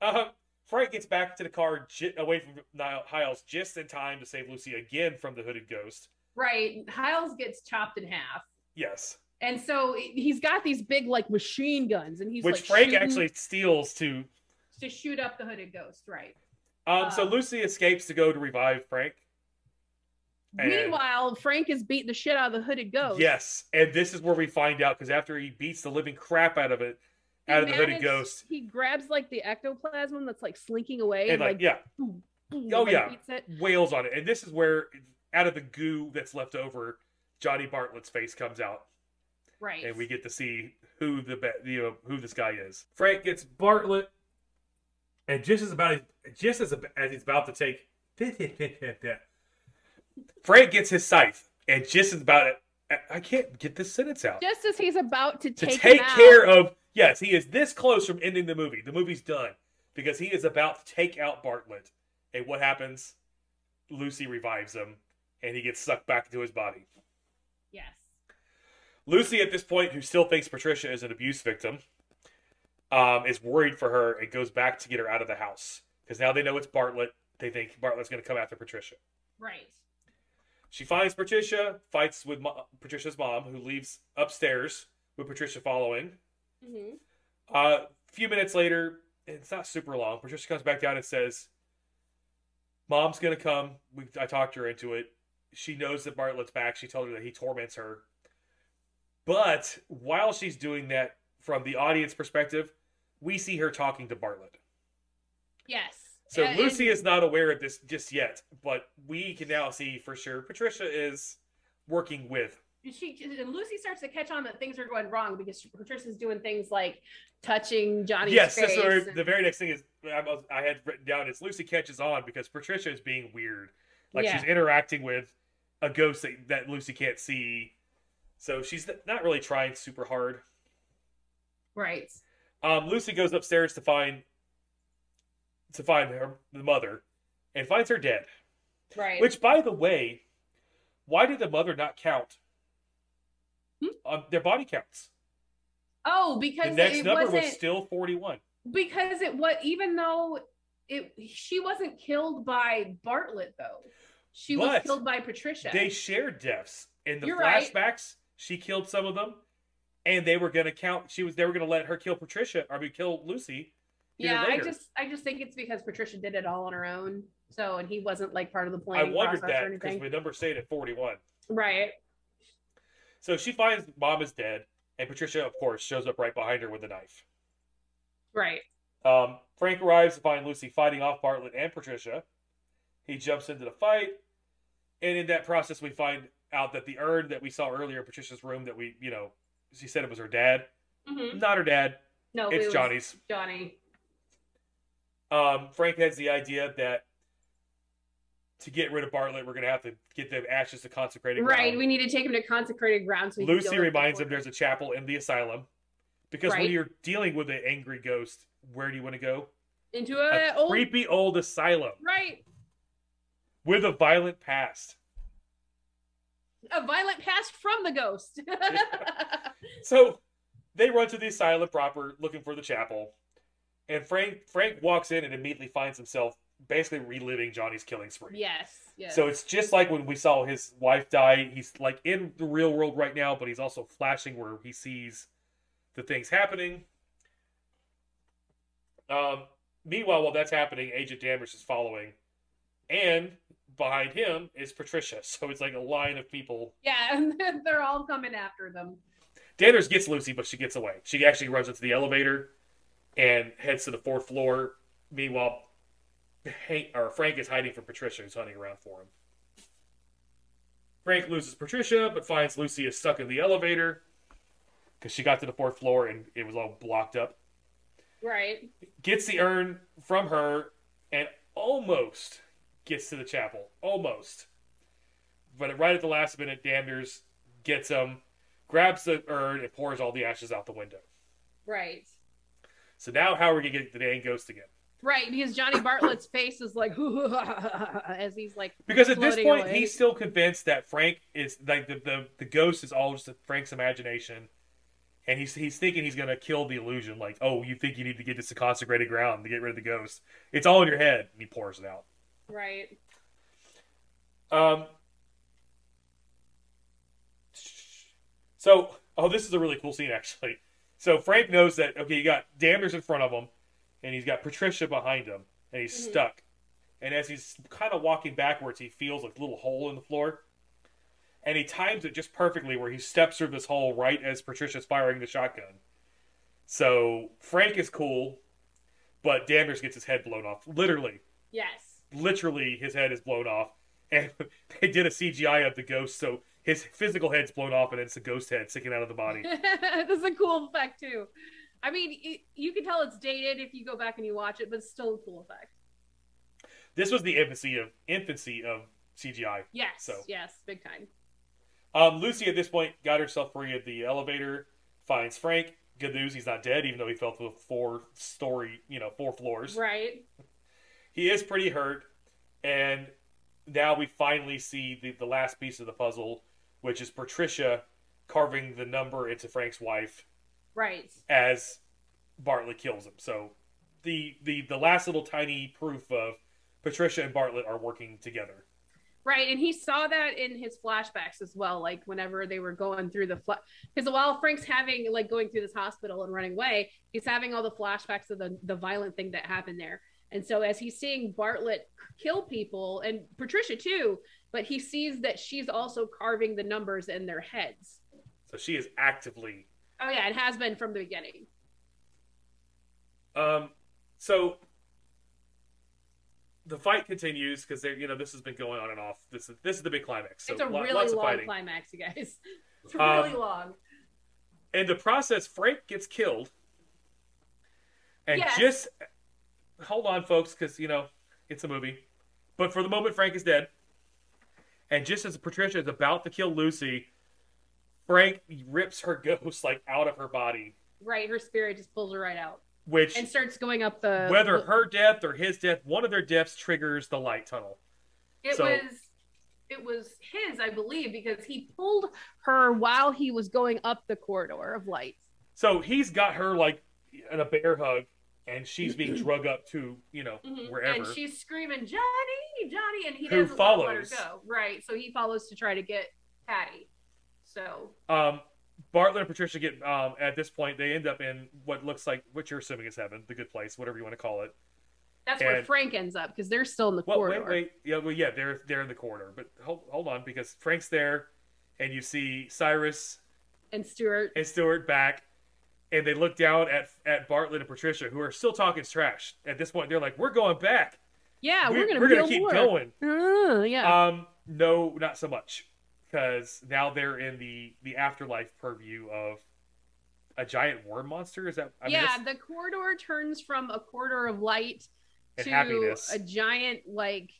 Um, Frank gets back to the car j- away from Niall- Hiles just in time to save Lucy again from the hooded ghost. Right. Hiles gets chopped in half. Yes. And so he's got these big like machine guns and he's Which like Frank shooting actually steals to. to shoot up the hooded ghost, right? Um, so Um, Lucy escapes to go to revive Frank. And- Meanwhile, Frank is beating the shit out of the hooded ghost. Yes, and this is where we find out because after he beats the living crap out of it, He out of the hooded ghost, He grabs like the ectoplasm that's like slinking away and and, like like, yeah, boom, boom, Oh, yeah. beats it. wails on it, and this is where out of the goo that's left over, Johnny Bartlett's face comes out, Right. and we get to see who the be- you know who this guy is. Frank gets Bartlett, and just as about just as as he's about to take, Frank gets his scythe, and just as about it, I- can't get this sentence out. Just as he's about to to take, take him out, care of yes he is this close from ending the movie. The movie's done because he is about to take out bartlett. And what happens? Lucy revives him and he gets sucked back into his body. Yes. lucy at this point who still thinks patricia is an abuse victim um, is worried for her and goes back to get her out of the house. Because now they know it's bartlett. They think bartlett's going to come after patricia. Right. She finds patricia fights with Mo- patricia's mom who leaves upstairs with patricia following hmm Uh, a few minutes later, it's not super long. Patricia comes back down and says, "Mom's gonna come." We, I talked her into it. She knows that Bartlett's back. She told her that he torments her. But while she's doing that, from the audience perspective, we see her talking to Bartlett. Yes. So Lucy is not aware of this just yet, but we can now see for sure Patricia is working with. she and Lucy starts to catch on that things are going wrong because Patricia's doing things like touching Johnny's yes, face. that's and- the very next thing is I, was- I had written down is Lucy catches on because Patricia is being weird, like Yeah. she's interacting with a ghost that, that Lucy can't see, so she's not really trying super hard. right. Um, Lucy goes upstairs to find to find her the mother, and finds her dead. Right. Which, by the way, why did the mother not count? Hmm? Um, their body counts. oh, because The next number wasn't was still forty-one. because it what even though it she wasn't killed by Bartlett though. She was killed by Patricia. They shared deaths in the You're right. flashbacks. She killed some of them, and they were going to count. She was they were going to let her kill Patricia. I mean, kill Lucy. Yeah, I just I just think it's because Patricia did it all on her own. So and he wasn't like part of the plan. I wondered process that because anything. my number stayed at forty-one. Right. So she finds mom is dead, and Patricia, of course, shows up right behind her with a knife. Right. Um, Frank arrives to find Lucy fighting off Bartlett and Patricia. He jumps into the fight, and in that process, we find out that the urn that we saw earlier in Patricia's room that we, you know, she said it was her dad. hmm Not her dad. No, It's was Johnny's. Johnny. Um, Frank has the idea that to get rid of Bartlett, we're going to have to get the ashes to consecrated ground. Right. We need to take him to consecrated ground. So Lucy reminds him there's a chapel in the asylum. Because when you're dealing with an angry ghost, where do you want to go? into A a, old creepy old asylum right with a violent past. a violent past from the ghost. So they run to the asylum proper looking for the chapel. And Frank Frank walks in and immediately finds himself basically reliving Johnny's killing spree. yes. Yes. So it's just like when we saw his wife die. He's like in the real world right now, but he's also flashing where he sees the things happening. Um, meanwhile, while that's happening, Agent Dammers is following, and behind him is Patricia. So it's like a line of people. yeah, and they're all coming after them. Dammers gets Lucy, but she gets away. She actually runs into the elevator and heads to the fourth floor. Meanwhile, Hank, or Frank is hiding from Patricia, who's hunting around for him. Frank loses Patricia, but finds Lucy is stuck in the elevator because she got to the fourth floor and it was all blocked up. Right. Gets the urn from her and almost gets to the chapel. Almost. But right at the last minute, Dammers gets him, grabs the urn, and pours all the ashes out the window. Right. So now, how are we gonna get the dang ghost again? Right, because Johnny Bartlett's face is like as he's like Because at this point, away. he's still convinced that Frank is like the, the the ghost is all just Frank's imagination, and he's he's thinking he's gonna kill the illusion. Like, oh, you think you need to get this to consecrated ground to get rid of the ghost? It's all in your head, and he pours it out. right. Um. So, oh, this is a really cool scene actually. So Frank knows that okay, you got Dammers in front of him, and he's got Patricia behind him, and he's Mhm. stuck. and as he's kind of walking backwards, he feels a little hole in the floor, and he times it just perfectly where he steps through this hole right as Patricia's firing the shotgun. So Frank is cool, but Danvers gets his head blown off. Literally, Yes. literally, his head is blown off, and they did a CGI of the ghost, so his physical head's blown off, and it's a ghost head sticking out of the body. That's a cool effect too. I mean, it, you can tell it's dated if you go back and you watch it, but it's still a cool effect. this was the infancy of infancy of CGI. Yes. So- Yes, big time. Um, Lucy at this point got herself free of the elevator, finds Frank. Good news, he's not dead, even though he fell through four story, you know, four floors. Right. He is pretty hurt, and now we finally see the, the last piece of the puzzle, which is Patricia carving the number into Frank's wife Right. as Bartlett kills him. So the the the last little tiny proof of Patricia and Bartlett are working together. Right, and he saw that in his flashbacks as well. Like whenever they were going through the fla- because while Frank's having like going through this hospital and running away, he's having all the flashbacks of the the violent thing that happened there. And so as he's seeing Bartlett kill people and Patricia too, but he sees that she's also carving the numbers in their heads. So she is actively Oh yeah, it has been from the beginning. Um, so the fight continues because they, you know, this has been going on and off. This is this is the big climax. So it's a lo- really long climax, you guys. It's Um, really long. In the process, Frank gets killed, and Yes. just hold on, folks, because you know it's a movie. But for the moment, Frank is dead, and just as Patricia is about to kill Lucy, Frank rips her ghost like out of her body, Right, her spirit just pulls her right out which and starts going up the. whether her death or his death, one of their deaths triggers the light tunnel. It So- was it was his, I believe, because he pulled her while he was going up the corridor of lights. So he's got her like in a bear hug, and she's being drug up to you know mm-hmm. wherever. And she's screaming, Johnny, Johnny, and he Who doesn't to let follows. her go. Right. So he follows to try to get Patty. So Um, Bartlett and Patricia get um, at this point they end up in what looks like what you're assuming is heaven, the good place, whatever you want to call it. that's where Frank ends up because they're still in the Well, corridor. wait, wait, yeah, well, yeah, they're they're in the corridor, but hold hold on because Frank's there, and you see Cyrus And Stuart. and Stuart back, and they look down at at Bartlett and Patricia, who are still talking trash. At this point, they're like, "We're going back. Yeah, we're, gonna we're build keep more. going." Uh, yeah. Um, no, not so much, because now they're in the the afterlife purview of a giant worm monster. Is that? I yeah, that's- the corridor turns from a corridor of light to happiness. a giant like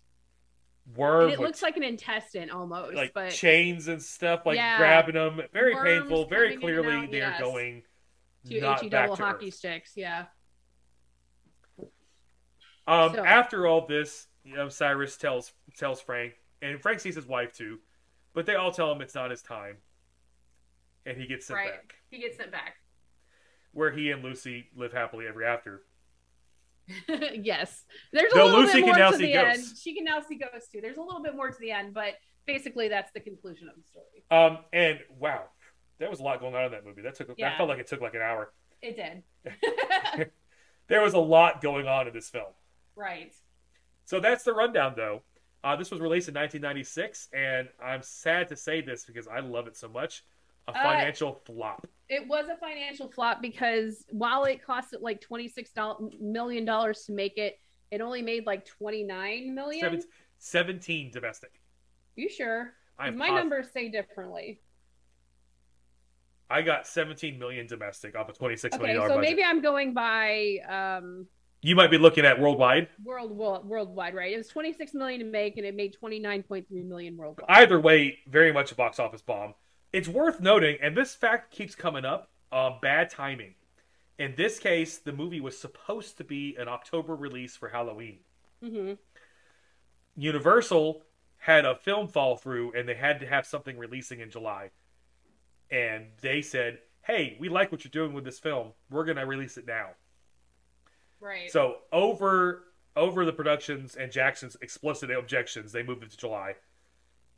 worm. and it with, looks like an intestine almost, like but chains and stuff, like Yeah. grabbing them. Very painful. Very coming in and clearly, out, they are yes. going to not HE double to hockey Earth. sticks. Yeah. Um, So- after all this, you know, Cyrus tells tells Frank, and Frank sees his wife too, but they all tell him it's not his time, and he gets sent Right. back, He gets sent back. where he and Lucy live happily ever after. yes. There's a little Lucy bit more to the end. ghosts. She can now see ghosts too. There's a little bit more to the end, but basically that's the conclusion of the story. Um, and wow, there was a lot going on in that movie. That took Yeah. that felt like it took like an hour. It did. There was a lot going on in this film. Right. So that's the rundown, though. Uh, this was released in 1996, and I'm sad to say this because I love it so much. A Uh, financial flop. It was a financial flop because while it costed like twenty six million dollars to make it, it only made like twenty nine million. Seven, 17 domestic. You sure? I'm My numbers say differently. I got 17 million domestic off a 26 Okay, million so budget. maybe I'm going by um, You might be looking at worldwide. world, world worldwide, right? It was 26 million to make, and it made 29.3 million worldwide. Either way, very much a box office bomb. It's worth noting, and this fact keeps coming up. Uh, bad timing. In this case, the movie was supposed to be an October release for Halloween. hmm Universal had a film fall through and they had to have something releasing in July. And they said, "Hey, we like what you're doing with this film. We're going to release it now." Right. So, over over the productions and Jackson's explicit objections, they moved it to July.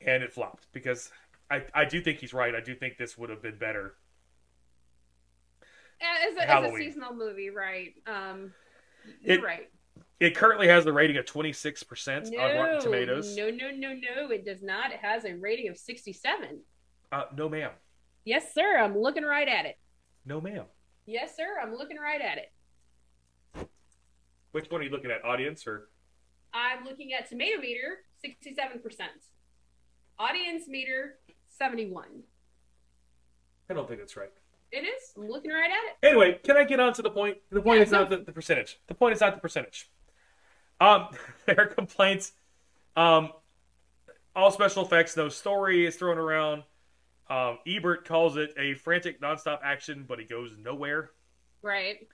And it flopped because I I do think he's right. I do think this would have been better. as, a, as a seasonal movie, right? Um, you're right. It currently has a rating of 26% No, on Rotten Tomatoes. no, no, no, no. It does not. It has a rating of 67. Uh, no, ma'am. Yes, sir. I'm looking right at it. No, ma'am. Yes, sir. I'm looking right at it. Which one are you looking at, audience or? I'm looking at tomato meter, 67%. Audience meter, 71. I don't think that's right. It is. I'm looking right at it. Anyway, can I get on to the point? The point Yeah, is not the, the percentage. The point is not the percentage. Um, there are complaints. Um, all special effects, no story is thrown around. Um, Ebert calls it a frantic nonstop action, but he goes nowhere. Right.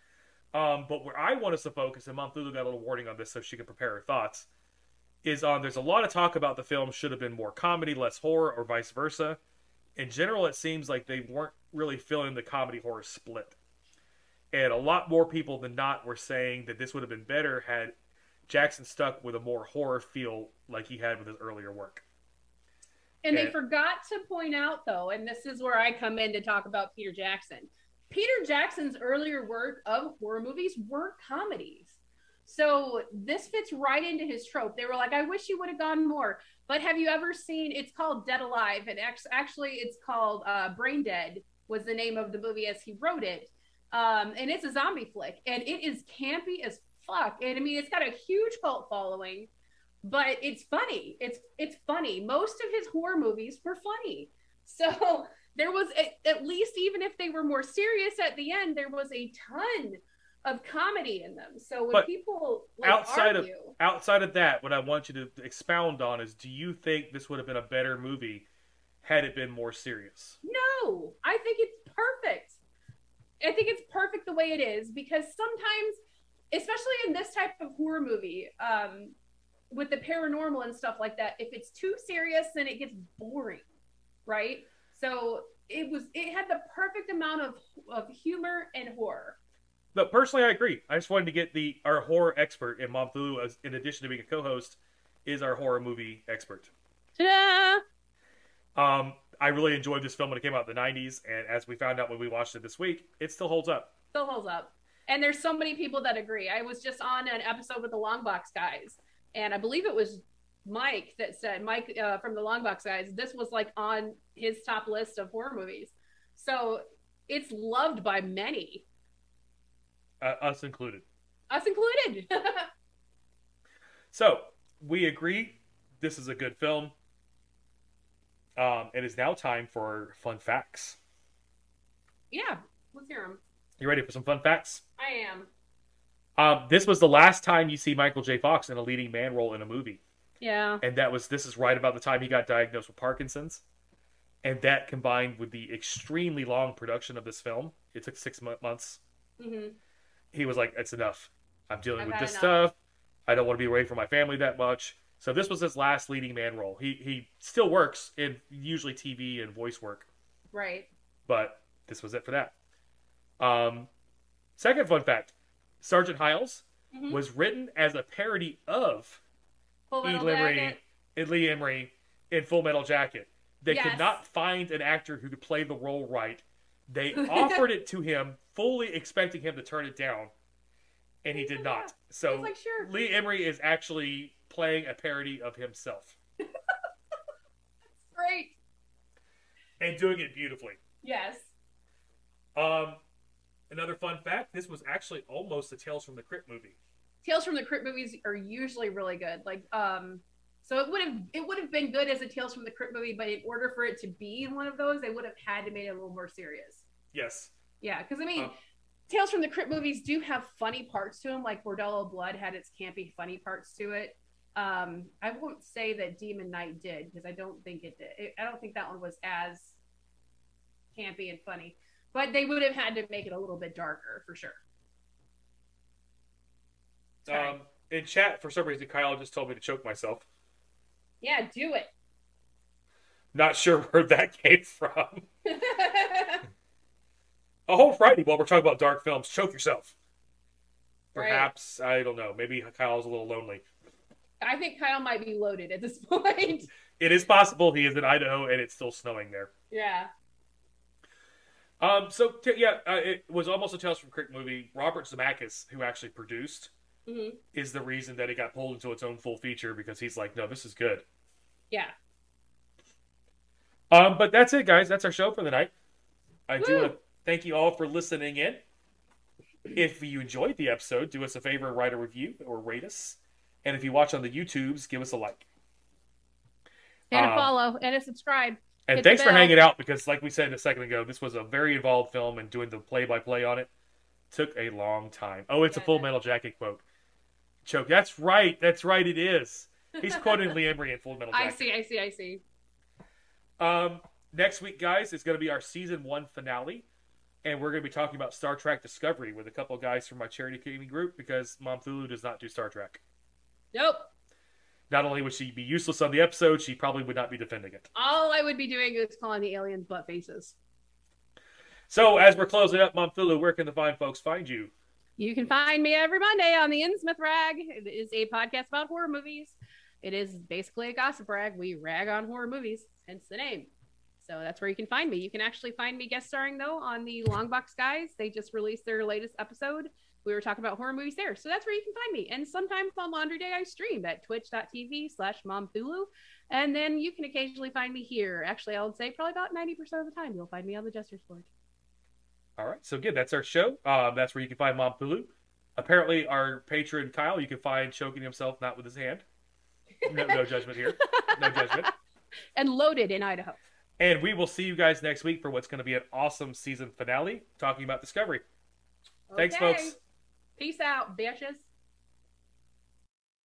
Um, but where I want us to focus, and Mom Thulu got a little warning on this so she can prepare her thoughts, is on there's a lot of talk about the film should have been more comedy, less horror, or vice versa. In general, it seems like they weren't really feeling the comedy horror split. And a lot more people than not were saying that this would have been better had Jackson stuck with a more horror feel like he had with his earlier work. And they forgot to point out, though, and this is where I come in to talk about Peter Jackson. Peter Jackson's earlier work of horror movies were comedies. So this fits right into his trope. They were like, I wish you would have gone more. But have you ever seen? It's called Dead Alive, and actually, it's called uh, Brain Dead. Was the name of the movie as he wrote it, um, and it's a zombie flick, and it is campy as fuck. And I mean, it's got a huge cult following, but it's funny. It's it's funny. Most of his horror movies were funny, so there was a, at least even if they were more serious at the end, there was a ton of comedy in them. So when But people like, outside of- Outside of that, what I want you to expound on is do you think this would have been a better movie had it been more serious? No, I think it's perfect. I think it's perfect the way it is because sometimes, especially in this type of horror movie, um, with the paranormal and stuff like that, if it's too serious, then it gets boring, right? So it was. It had the perfect amount of of humor and horror. No, personally, I agree. I just wanted to get the our horror expert in Mom Thulu, as in addition to being a co-host, is our horror movie expert. Ta-da! Um, I really enjoyed this film when it came out in the '90s, and as we found out when we watched it this week, it still holds up. Still holds up. And there's so many people that agree. I was just on an episode with the Longbox guys, and I believe it was Mike that said Mike uh, from the Longbox guys. This was like on his top list of horror movies, so it's loved by many, uh, us included. us included. So we agree this is a good film. Um, it is now time for fun facts. yeah, let's hear them. You ready for some fun facts? I am. Um, this was the last time you see Michael J. Fox in a leading man role in a movie, Yeah. and that was this is right about the time he got diagnosed with Parkinson's, and that combined with the extremely long production of this film, it took six mo- months. hmm He was like, "It's enough. I'm dealing I've with this enough." stuff. I don't want to be away from my family that much." So this was his last leading man role. He he still works in usually TV and voice work, Right. but this was it for that. Um, second fun fact: Sergeant Hiles Mhm. was written as a parody of Full. Metal Ermey Jacket. and Lee Ermey in Full Metal Jacket. They could not find an actor who could play the role right. They offered it to him, fully expecting him to turn it down, and he did not. So like sure. Lee Ermey is actually playing a parody of himself Great. and doing it beautifully. Yes. Um, another fun fact: this was actually almost a Tales from the Crypt movie. Tales from the Crypt movies are usually really good. Like, um, so it would have it would have been good as a Tales from the Crypt movie, but in order for it to be one of those, they would have had to make it a little more serious. Yes. Yeah, because I mean, Um, Tales from the Crypt movies do have funny parts to them. Like Bordello Blood had its campy, funny parts to it. Um, I won't say that Demon Knight did because I don't think it did. It, I don't think that one was as campy and funny. But they would have had to make it a little bit darker for sure. Sorry. Um, in chat, for some reason, Kyle just told me to choke myself. Yeah, do it. Not sure where that came from. A whole Friday while we're talking about dark films, choke yourself. Right. Perhaps I don't know. Maybe Kyle's a little lonely. I think Kyle might be loaded at this point. It is possible he is in Idaho and it's still snowing there. yeah. Um. So t- yeah, uh, it was almost a Tales from Crypt movie. Robert Zemeckis, who actually produced hmm is the reason that it got pulled into its own full feature because he's like, no, this is good. Yeah. Um, but that's it, guys. That's our show for the night. I do want to thank you all for listening in. If you enjoyed the episode, do us a favor, write a review or rate us. And if you watch on the YouTubes, give us a like. And Um, a follow and a subscribe. And Hit thanks for hanging out because, like we said a second ago, this was a very involved film and doing the play by play on it took a long time. Oh, it's a full metal jacket quote. Choke. That's right. That's right. It is. He's quoting Lee Ermey in Full Metal I see, I see, I see. Um, next week, guys, is going to be our season one finale, and we're going to be talking about Star Trek Discovery with a couple guys from my charity gaming group because Mom Thulu does not do Star Trek. Nope. Not only would she be useless on the episode, she probably would not be defending it. All I would be doing is calling the aliens butt faces. So, as we're closing up, Mom Thulu, where can the fine folks find you? You can find me every Monday on the Innsmouth Rag. It is a podcast about horror movies. It is basically a gossip rag. We rag on horror movies, hence the name. So that's where you can find me. You can actually find me guest starring though on the Longbox Guys. They just released their latest episode. We were talking about horror movies there. So that's where you can find me. And sometimes on Laundry Day I stream at twitch.tv slash momthulu. And then you can occasionally find me here. Actually, I would say probably about 90% of the time you'll find me on the Jester's Court. All right, so again, that's our show. Um, that's where you can find Mom Thulu. Apparently, our patron Kyle, you can find choking himself not with his hand. No, no judgment here. No judgment. and loaded in Idaho. And we will see you guys next week for what's going to be an awesome season finale talking about Discovery. Thanks, folks. Peace out, bitches.